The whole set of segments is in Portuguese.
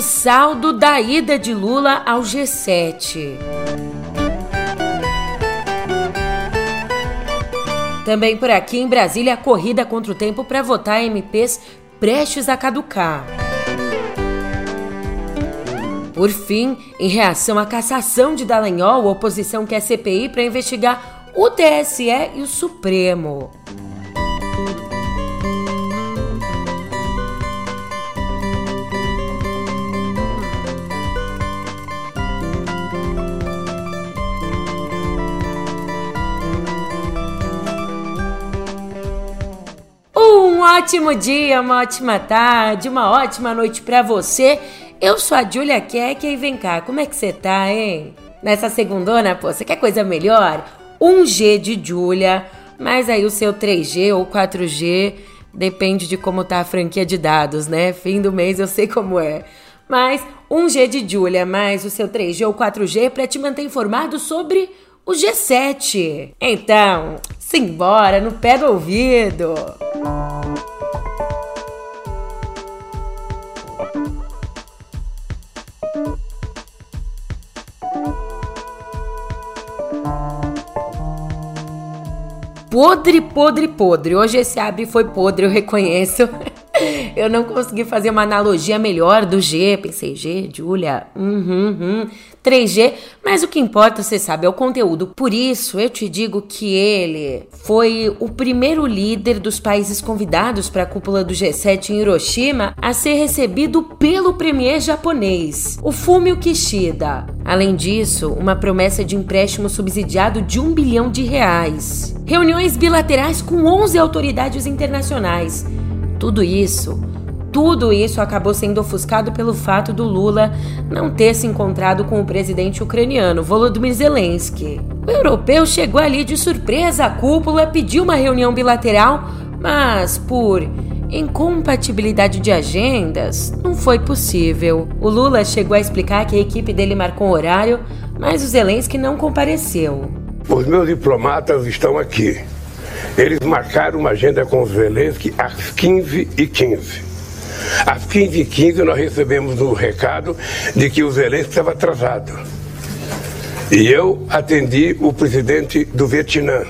o saldo da ida de Lula ao G7. Também por aqui em Brasília, a corrida contra o tempo para votar MPs prestes a caducar. Por fim, em reação à cassação de Dallagnol, a oposição quer CPI para investigar o TSE e o Supremo. Ótimo dia, uma ótima tarde, uma ótima noite para você. Eu sou a Julia Keck e vem cá, como é que você tá, hein? Nessa segundona, pô, você quer coisa melhor? 1G de Julia, mas aí o seu 3G ou 4G depende de como tá a franquia de dados, né? Fim do mês eu sei como é. Mas 1G de Julia mais o seu 3G ou 4G para te manter informado sobre o G7. Então, simbora no pé do ouvido. Podre, podre, podre. Hoje esse abre foi podre, eu reconheço. Eu não consegui fazer uma analogia melhor do G. Pensei, G, Julia, uhum, uhum. 3G, mas o que importa, você sabe, é o conteúdo. Por isso, eu te digo que ele foi o primeiro líder dos países convidados para a cúpula do G7 em Hiroshima a ser recebido pelo premier japonês, o Fumio Kishida. Além disso, uma promessa de empréstimo subsidiado de um bilhão de reais. Reuniões bilaterais com 11 autoridades internacionais. Tudo isso tudo isso acabou sendo ofuscado pelo fato do Lula não ter se encontrado com o presidente ucraniano Volodymyr Zelensky. O europeu chegou ali de surpresa à cúpula, pediu uma reunião bilateral, mas por incompatibilidade de agendas, não foi possível. O Lula chegou a explicar que a equipe dele marcou um horário, mas o Zelensky não compareceu. Os meus diplomatas estão aqui. Eles marcaram uma agenda com o Zelensky às 15h15. Às 15h15 nós recebemos um recado de que o Zelensky estava atrasado. E eu atendi o presidente do Vietnã.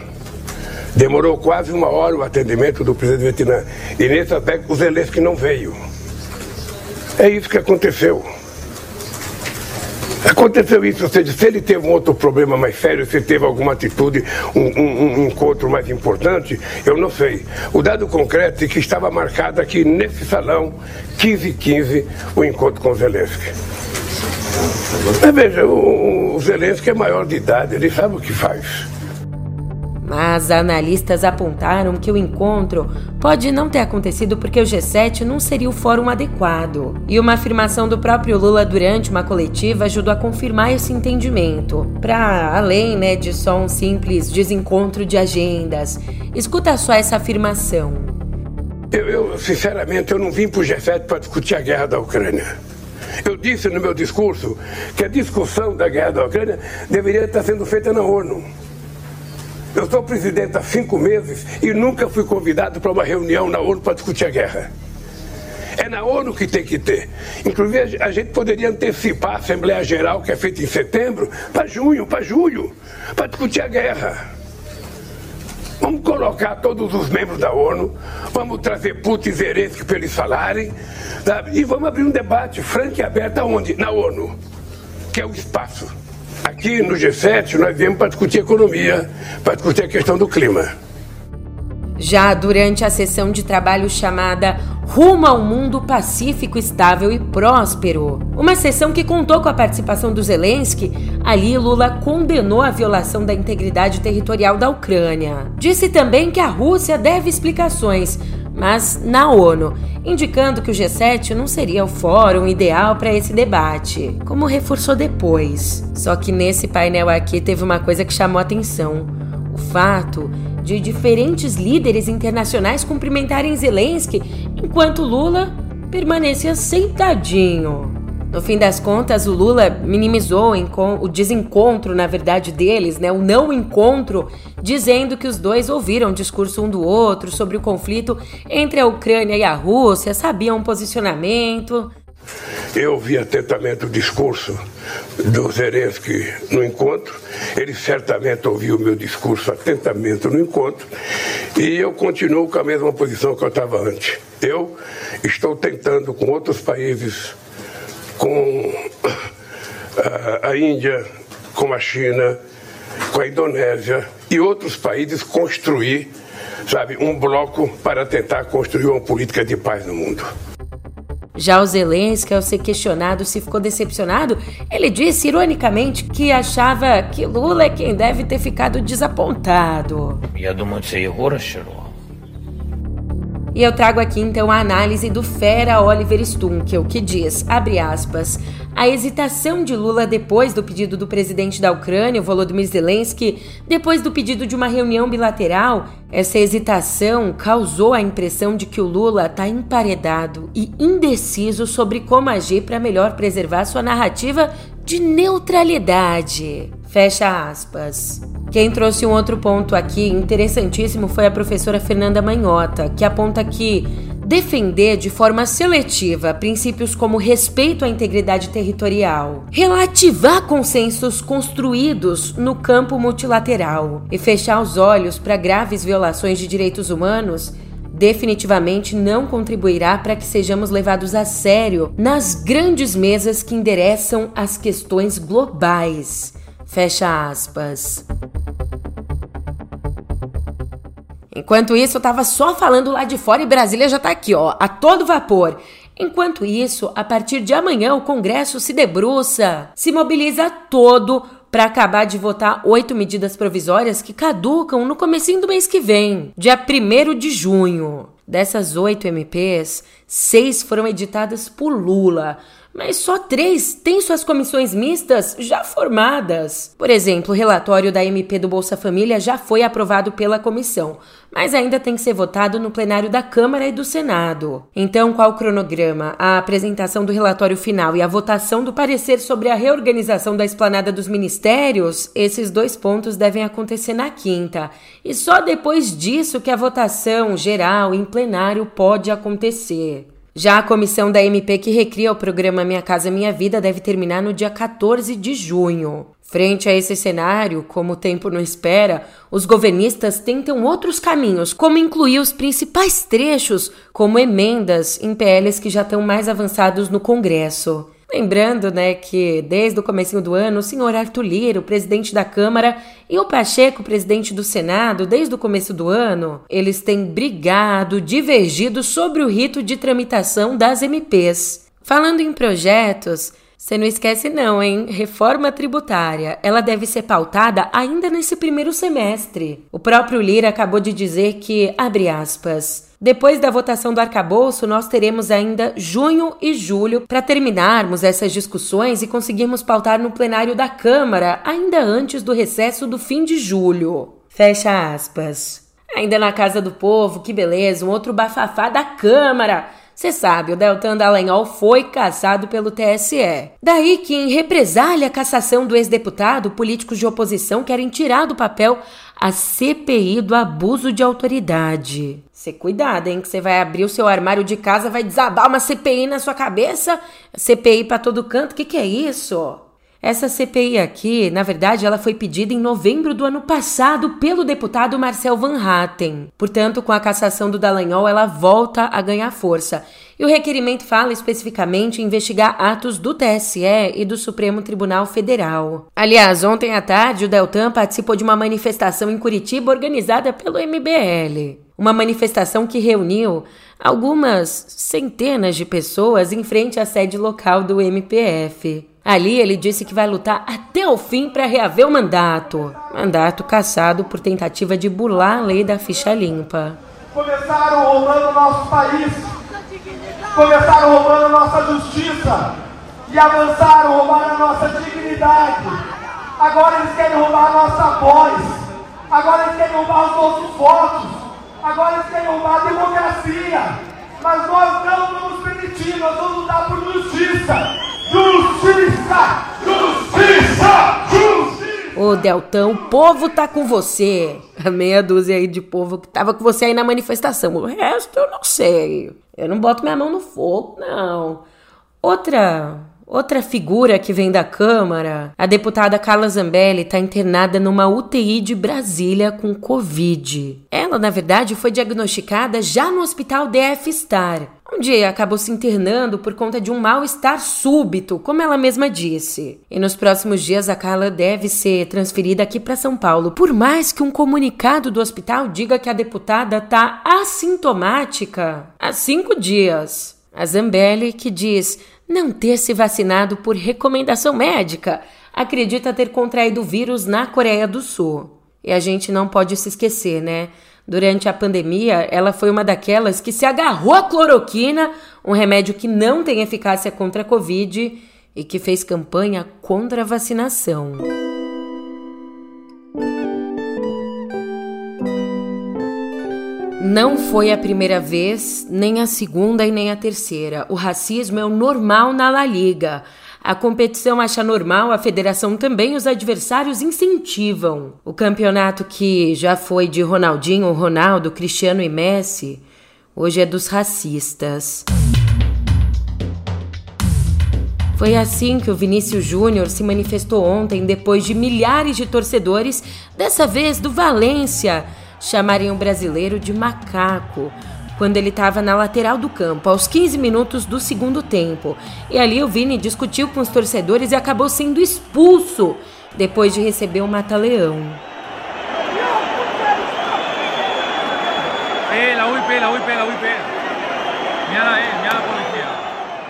Demorou quase uma hora o atendimento do presidente do Vietnã. E nesse aspecto o Zelensky não veio. É isso que aconteceu. Aconteceu isso, ou seja, se ele teve um outro problema mais sério, se teve alguma atitude, um, um, um encontro mais importante, eu não sei. O dado concreto é que estava marcado aqui nesse salão, 15 15 o encontro com Zelensky. Mas veja, o, o Zelensky é maior de idade, ele sabe o que faz. Mas analistas apontaram que o encontro pode não ter acontecido porque o G7 não seria o fórum adequado. E uma afirmação do próprio Lula durante uma coletiva ajudou a confirmar esse entendimento. Para além né, de só um simples desencontro de agendas. Escuta só essa afirmação. Eu, eu sinceramente, eu não vim para o G7 para discutir a guerra da Ucrânia. Eu disse no meu discurso que a discussão da guerra da Ucrânia deveria estar sendo feita na ONU. Eu sou presidente há cinco meses e nunca fui convidado para uma reunião na ONU para discutir a guerra. É na ONU que tem que ter. Inclusive, a gente poderia antecipar a Assembleia Geral, que é feita em setembro, para junho, para julho, para discutir a guerra. Vamos colocar todos os membros da ONU, vamos trazer Putin e Zelensky para eles falarem, sabe? e vamos abrir um debate franco e aberto aonde? Na ONU, que é o espaço. Aqui no G7 nós viemos para discutir economia, para discutir a questão do clima. Já durante a sessão de trabalho chamada Rumo ao Mundo Pacífico, Estável e Próspero, uma sessão que contou com a participação do Zelensky, ali Lula condenou a violação da integridade territorial da Ucrânia. Disse também que a Rússia deve explicações, mas na ONU, indicando que o G7 não seria o fórum ideal para esse debate, como reforçou depois. Só que nesse painel aqui teve uma coisa que chamou atenção: o fato de diferentes líderes internacionais cumprimentarem Zelensky enquanto Lula permanecia sentadinho. No fim das contas, o Lula minimizou o desencontro, na verdade, deles, né? O não encontro, dizendo que os dois ouviram o discurso um do outro sobre o conflito entre a Ucrânia e a Rússia, sabiam o posicionamento. Eu ouvi atentamente o discurso do Zelensky no encontro, ele certamente ouviu o meu discurso atentamente no encontro, e eu continuo com a mesma posição que eu estava antes. Eu estou tentando com outros países, com a, a Índia, com a China, com a Indonésia e outros países construir, sabe, um bloco para tentar construir uma política de paz no mundo. Já o Zelensky, ao ser questionado se ficou decepcionado, ele disse ironicamente que achava que Lula é quem deve ter ficado desapontado. Я думаю, це його e eu trago aqui então a análise do fera Oliver Stunkel, que diz, abre aspas, a hesitação de Lula depois do pedido do presidente da Ucrânia, Volodymyr Zelensky, depois do pedido de uma reunião bilateral, essa hesitação causou a impressão de que o Lula está emparedado e indeciso sobre como agir para melhor preservar sua narrativa de neutralidade. Fecha aspas. Quem trouxe um outro ponto aqui interessantíssimo foi a professora Fernanda Manhota, que aponta que defender de forma seletiva princípios como respeito à integridade territorial, relativar consensos construídos no campo multilateral e fechar os olhos para graves violações de direitos humanos definitivamente não contribuirá para que sejamos levados a sério nas grandes mesas que endereçam as questões globais. Fecha aspas. Enquanto isso, eu tava só falando lá de fora e Brasília já tá aqui, ó, a todo vapor. Enquanto isso, a partir de amanhã o Congresso se debruça, se mobiliza todo para acabar de votar oito medidas provisórias que caducam no comecinho do mês que vem, dia 1 de junho. Dessas oito MPs, seis foram editadas por Lula, mas só três têm suas comissões mistas já formadas. Por exemplo, o relatório da MP do Bolsa Família já foi aprovado pela comissão, mas ainda tem que ser votado no plenário da Câmara e do Senado. Então, qual o cronograma? A apresentação do relatório final e a votação do parecer sobre a reorganização da esplanada dos ministérios? Esses dois pontos devem acontecer na quinta. E só depois disso que a votação geral em plenário pode acontecer. Já a comissão da MP que recria o programa Minha Casa Minha Vida deve terminar no dia 14 de junho. Frente a esse cenário, como o tempo não espera, os governistas tentam outros caminhos, como incluir os principais trechos como emendas em PLs que já estão mais avançados no Congresso. Lembrando, né, que desde o começo do ano, o senhor Arthur Lira, o presidente da Câmara, e o Pacheco, presidente do Senado, desde o começo do ano, eles têm brigado, divergido sobre o rito de tramitação das MPs. Falando em projetos, você não esquece não, hein? Reforma tributária. Ela deve ser pautada ainda nesse primeiro semestre. O próprio Lira acabou de dizer que, abre aspas, depois da votação do arcabouço, nós teremos ainda junho e julho para terminarmos essas discussões e conseguirmos pautar no plenário da Câmara ainda antes do recesso do fim de julho. Fecha aspas. Ainda na Casa do Povo, que beleza, um outro bafafá da Câmara. Você sabe, o Deltan Dallagnol foi cassado pelo TSE. Daí que, em represália à cassação do ex-deputado, políticos de oposição querem tirar do papel a CPI do abuso de autoridade. Você cuidado, hein? Que você vai abrir o seu armário de casa, vai desabar uma CPI na sua cabeça. CPI para todo canto. O que, que é isso? Essa CPI aqui, na verdade, ela foi pedida em novembro do ano passado pelo deputado Marcel Van Hatten. Portanto, com a cassação do Dallagnol, ela volta a ganhar força. E o requerimento fala especificamente em investigar atos do TSE e do Supremo Tribunal Federal. Aliás, ontem à tarde, o Deltan participou de uma manifestação em Curitiba organizada pelo MBL. Uma manifestação que reuniu algumas centenas de pessoas em frente à sede local do MPF. Ali ele disse que vai lutar até o fim para reaver o mandato. Mandato cassado por tentativa de burlar a lei da ficha limpa. Começaram roubando o nosso país. Começaram roubando a nossa justiça. E avançaram roubando a nossa dignidade. Agora eles querem roubar a nossa voz. Agora eles querem roubar os nossos votos. Agora eles querem roubar a democracia. Mas nós não vamos permitir, nós vamos lutar por. Justiça! Justiça! Deltão, o povo tá com você. A meia dúzia aí de povo que tava com você aí na manifestação. O resto eu não sei. Eu não boto minha mão no fogo, não. Outra Outra figura que vem da Câmara, a deputada Carla Zambelli, está internada numa UTI de Brasília com Covid. Ela, na verdade, foi diagnosticada já no hospital DF Star, onde acabou se internando por conta de um mal-estar súbito, como ela mesma disse. E nos próximos dias a Carla deve ser transferida aqui para São Paulo, por mais que um comunicado do hospital diga que a deputada está assintomática há cinco dias. A Zambelli, que diz não ter se vacinado por recomendação médica, acredita ter contraído o vírus na Coreia do Sul. E a gente não pode se esquecer, né? Durante a pandemia, ela foi uma daquelas que se agarrou à cloroquina, um remédio que não tem eficácia contra a Covid e que fez campanha contra a vacinação. Não foi a primeira vez, nem a segunda e nem a terceira. O racismo é o normal na La Liga. A competição acha normal, a federação também, os adversários incentivam. O campeonato que já foi de Ronaldinho, Ronaldo, Cristiano e Messi, hoje é dos racistas. Foi assim que o Vinícius Júnior se manifestou ontem, depois de milhares de torcedores, dessa vez do Valência chamarem o brasileiro de macaco quando ele estava na lateral do campo, aos 15 minutos do segundo tempo. E ali o Vini discutiu com os torcedores e acabou sendo expulso depois de receber um mata-leão.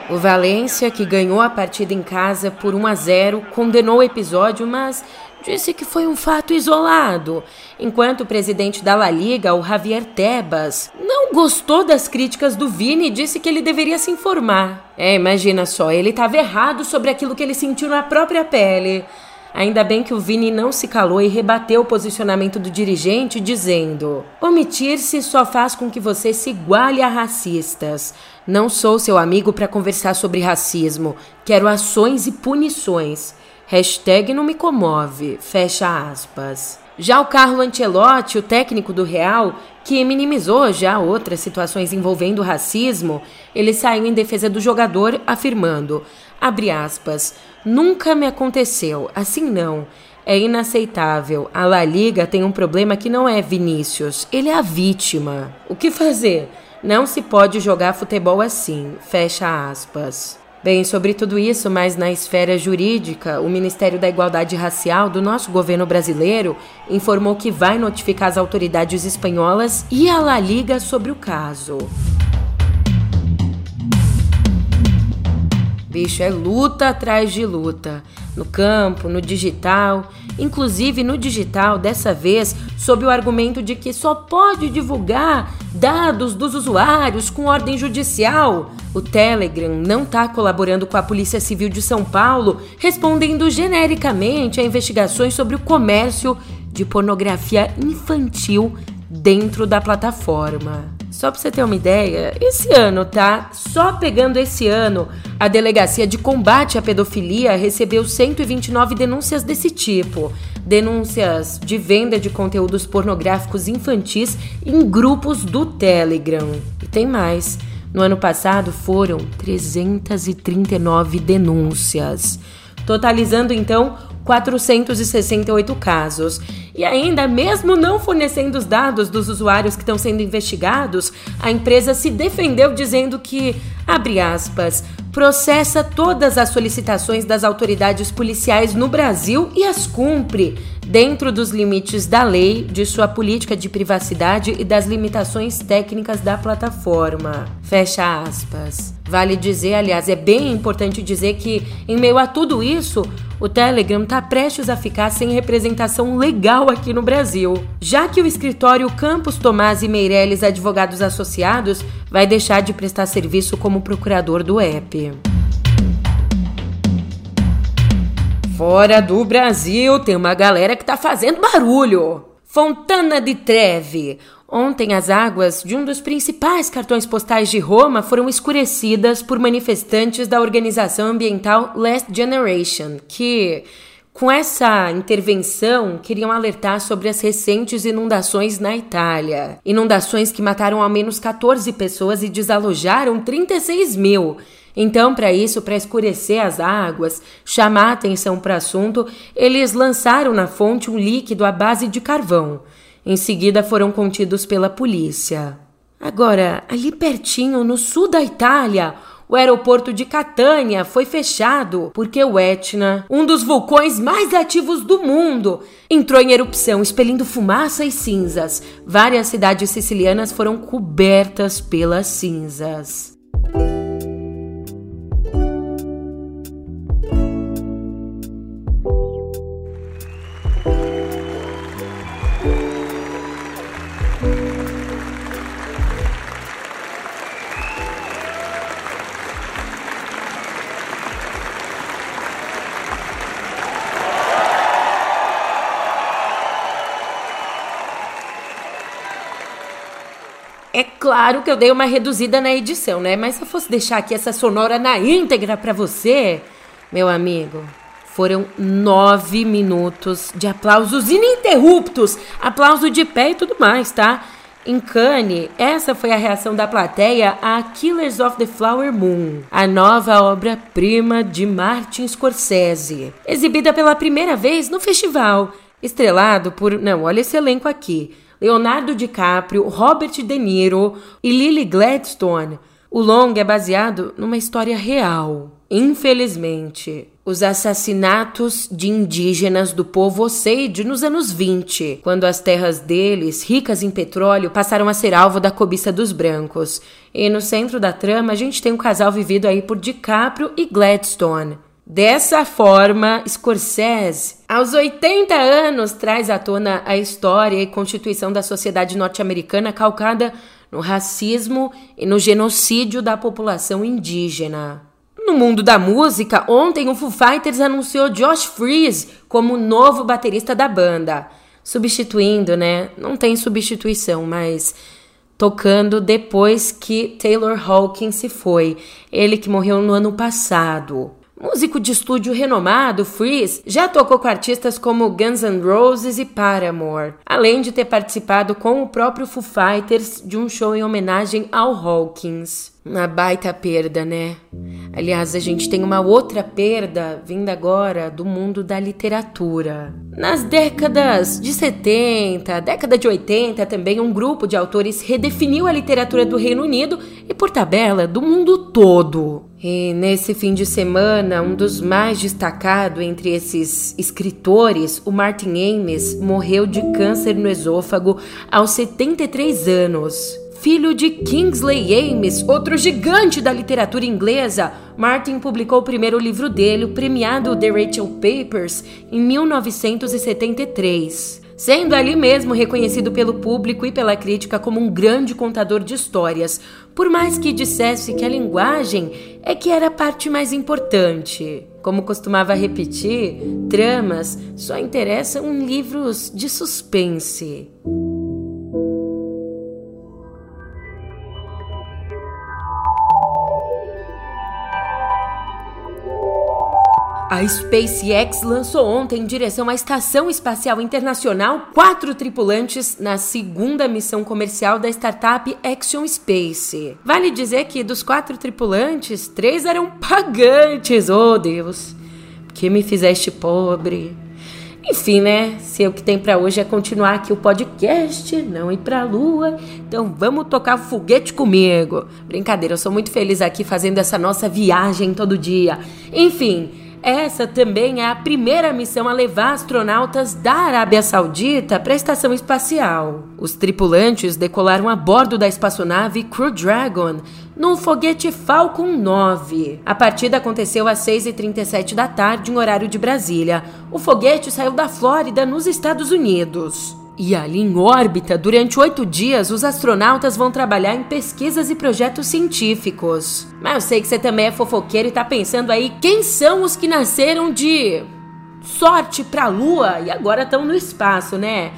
O Valência, que ganhou a partida em casa por 1 a 0, condenou o episódio, mas disse que foi um fato isolado, enquanto o presidente da La Liga, o Javier Tebas, gostou das críticas do Vini e disse que ele deveria se informar. É, imagina só, ele estava errado sobre aquilo que ele sentiu na própria pele. Ainda bem que o Vini não se calou e rebateu o posicionamento do dirigente, dizendo: Omitir-se só faz com que você se iguale a racistas. Não sou seu amigo para conversar sobre racismo. Quero ações e punições. Hashtag não me comove, fecha aspas. Já o Carlo Ancelotti, o técnico do Real, que minimizou já outras situações envolvendo racismo, ele saiu em defesa do jogador afirmando, abre aspas, nunca me aconteceu, assim não. É inaceitável. A La Liga tem um problema que não é Vinícius, ele é a vítima. O que fazer? Não se pode jogar futebol assim, fecha aspas. Bem, sobre tudo isso, mas na esfera jurídica, o Ministério da Igualdade Racial do nosso governo brasileiro informou que vai notificar as autoridades espanholas e a La Liga sobre o caso. Bicho, é luta atrás de luta. No campo, no digital, inclusive no digital, dessa vez, sob o argumento de que só pode divulgar dados dos usuários com ordem judicial. O Telegram não está colaborando com a Polícia Civil de São Paulo, respondendo genericamente a investigações sobre o comércio de pornografia infantil dentro da plataforma. Só para você ter uma ideia, esse ano, tá? Só pegando esse ano, a Delegacia de Combate à Pedofilia recebeu 129 denúncias desse tipo. Denúncias de venda de conteúdos pornográficos infantis em grupos do Telegram. E tem mais. No ano passado foram 339 denúncias, totalizando então 468 casos. E ainda, mesmo não fornecendo os dados dos usuários que estão sendo investigados, a empresa se defendeu dizendo que, abre aspas, processa todas as solicitações das autoridades policiais no Brasil e as cumpre, dentro dos limites da lei, de sua política de privacidade e das limitações técnicas da plataforma. Fecha aspas. Vale dizer, aliás, é bem importante dizer que, em meio a tudo isso, o Telegram está prestes a ficar sem representação legal aqui no Brasil, já que o escritório Campos Tomás e Meirelles Advogados Associados vai deixar de prestar serviço como procurador do app. Fora do Brasil, tem uma galera que tá fazendo barulho. Fontana de Trevi. Ontem, as águas de um dos principais cartões postais de Roma foram escurecidas por manifestantes da organização ambiental Last Generation, que Com essa intervenção, queriam alertar sobre as recentes inundações na Itália. Inundações que mataram ao menos 14 pessoas e desalojaram 36 mil. Então, para isso, para escurecer as águas, chamar atenção para o assunto, eles lançaram na fonte um líquido à base de carvão. Em seguida, foram contidos pela polícia. Agora, ali pertinho, no sul da Itália, o aeroporto de Catânia foi fechado porque o Etna, um dos vulcões mais ativos do mundo, entrou em erupção, expelindo fumaça e cinzas. Várias cidades sicilianas foram cobertas pelas cinzas. Claro que eu dei uma reduzida na edição, né? Mas se eu fosse deixar aqui essa sonora na íntegra para você, meu amigo, foram nove minutos de aplausos ininterruptos, aplauso de pé e tudo mais, tá? Em Cannes, essa foi a reação da plateia a Killers of the Flower Moon, a nova obra-prima de Martin Scorsese, exibida pela primeira vez no festival, estrelado por, não, olha esse elenco aqui, Leonardo DiCaprio, Robert De Niro e Lily Gladstone. O longa é baseado numa história real. Infelizmente, os assassinatos de indígenas do povo Osage nos anos 20, quando as terras deles, ricas em petróleo, passaram a ser alvo da cobiça dos brancos. E no centro da trama, a gente tem um casal vivido aí por DiCaprio e Gladstone. Dessa forma, Scorsese, aos 80 anos, traz à tona a história e constituição da sociedade norte-americana calcada no racismo e no genocídio da população indígena. No mundo da música, ontem o Foo Fighters anunciou Josh Freese como novo baterista da banda, substituindo, né? Não tem substituição, mas tocando depois que Taylor Hawkins se foi, ele que morreu no ano passado. Músico de estúdio renomado, Freeze já tocou com artistas como Guns N' Roses e Paramore, além de ter participado com o próprio Foo Fighters de um show em homenagem ao Hawkins. Uma baita perda, né? Aliás, a gente tem uma outra perda vinda agora do mundo da literatura. Nas décadas de 70, década de 80, também um grupo de autores redefiniu a literatura do Reino Unido e, por tabela, do mundo todo. E nesse fim de semana, um dos mais destacados entre esses escritores, o Martin Amis, morreu de câncer no esôfago aos 73 anos. Filho de Kingsley Amis, outro gigante da literatura inglesa, Martin publicou o primeiro livro dele, o premiado The Rachel Papers, em 1973, sendo ali mesmo reconhecido pelo público e pela crítica como um grande contador de histórias, por mais que dissesse que a linguagem é que era a parte mais importante. Como costumava repetir, tramas só interessam em livros de suspense. A SpaceX lançou ontem em direção à Estação Espacial Internacional quatro tripulantes na segunda missão comercial da startup Action Space. Vale dizer que dos quatro tripulantes, três eram pagantes. Oh Deus, que me fizeste pobre. Enfim, né? Se o que tem para hoje é continuar aqui o podcast, não ir pra lua, então vamos tocar foguete comigo. Brincadeira, eu sou muito feliz aqui fazendo essa nossa viagem todo dia. Enfim, essa também é a primeira missão a levar astronautas da Arábia Saudita para a estação espacial. Os tripulantes decolaram a bordo da espaçonave Crew Dragon num foguete Falcon 9. A partida aconteceu às 6h37 da tarde, em horário de Brasília. O foguete saiu da Flórida, nos Estados Unidos. E ali em órbita, durante oito dias, os astronautas vão trabalhar em pesquisas e projetos científicos. Mas eu sei que você também é fofoqueiro e tá pensando aí quem são os que nasceram de sorte pra lua e agora estão no espaço, né?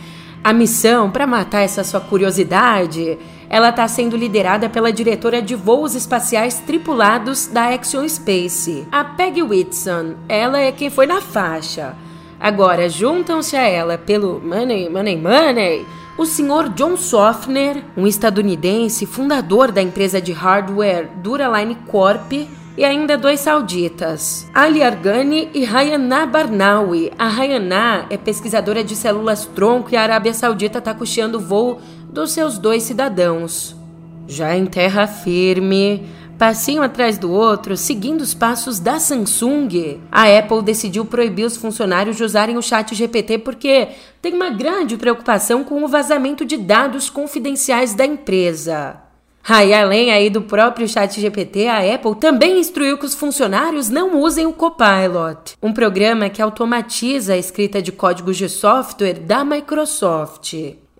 A missão, para matar essa sua curiosidade, ela está sendo liderada pela diretora de voos espaciais tripulados da Action Space, a Peggy Whitson. Ela é quem foi na faixa. Agora, juntam-se a ela pelo money, money, money o Sr. John Sofner, um estadunidense fundador da empresa de hardware Duraline Corp, e ainda dois sauditas, Ali Argani e Hayana Barnawi. A Hayana é pesquisadora de células tronco e a Arábia Saudita está custeando o voo dos seus dois cidadãos. Já em terra firme, passinho atrás do outro, seguindo os passos da Samsung, a Apple decidiu proibir os funcionários de usarem o chat GPT porque tem uma grande preocupação com o vazamento de dados confidenciais da empresa. Aí, além aí do próprio chat GPT, a Apple também instruiu que os funcionários não usem o Copilot, um programa que automatiza a escrita de códigos de software da Microsoft.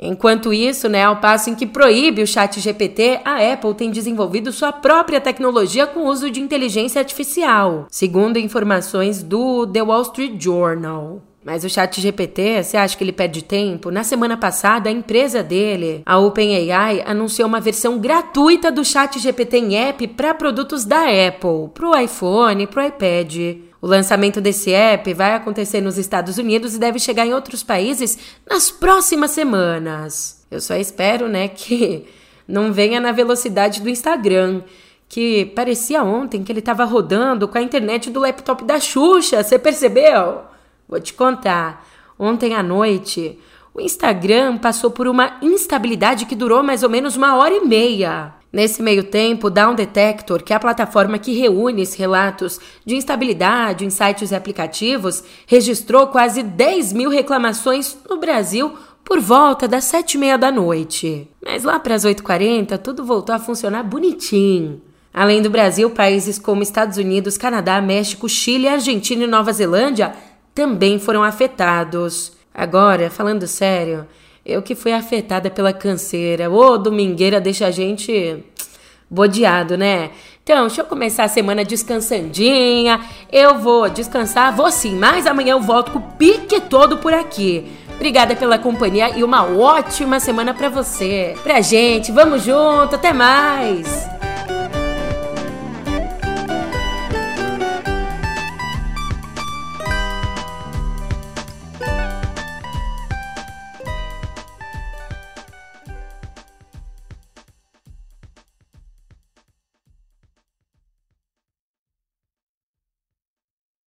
Enquanto isso, né, ao passo em que proíbe o chat GPT, a Apple tem desenvolvido sua própria tecnologia com uso de inteligência artificial, segundo informações do The Wall Street Journal. Mas o chat GPT, você acha que ele perde tempo? Na semana passada, a empresa dele, a OpenAI, anunciou uma versão gratuita do chat GPT em app para produtos da Apple, para o iPhone, para o iPad. O lançamento desse app vai acontecer nos Estados Unidos e deve chegar em outros países nas próximas semanas. Eu só espero, né, que não venha na velocidade do Instagram, que parecia ontem que ele estava rodando com a internet do laptop da Xuxa, você percebeu? Vou te contar. Ontem à noite, o Instagram passou por uma instabilidade que durou mais ou menos uma hora e meia. Nesse meio tempo, o Down Detector, que é a plataforma que reúne esses relatos de instabilidade em sites e aplicativos, registrou quase 10 mil reclamações no Brasil por volta das sete e meia da noite. Mas lá para as 8h40, tudo voltou a funcionar bonitinho. Além do Brasil, países como Estados Unidos, Canadá, México, Chile, Argentina e Nova Zelândia também foram afetados. Agora, falando sério, eu que fui afetada pela canseira. Ô, domingueira deixa a gente bodeado, né? Então, deixa eu começar a semana descansandinha. Eu vou descansar, vou sim, mas amanhã eu volto com o pique todo por aqui. Obrigada pela companhia e uma ótima semana para você. Pra gente, vamos junto, até mais.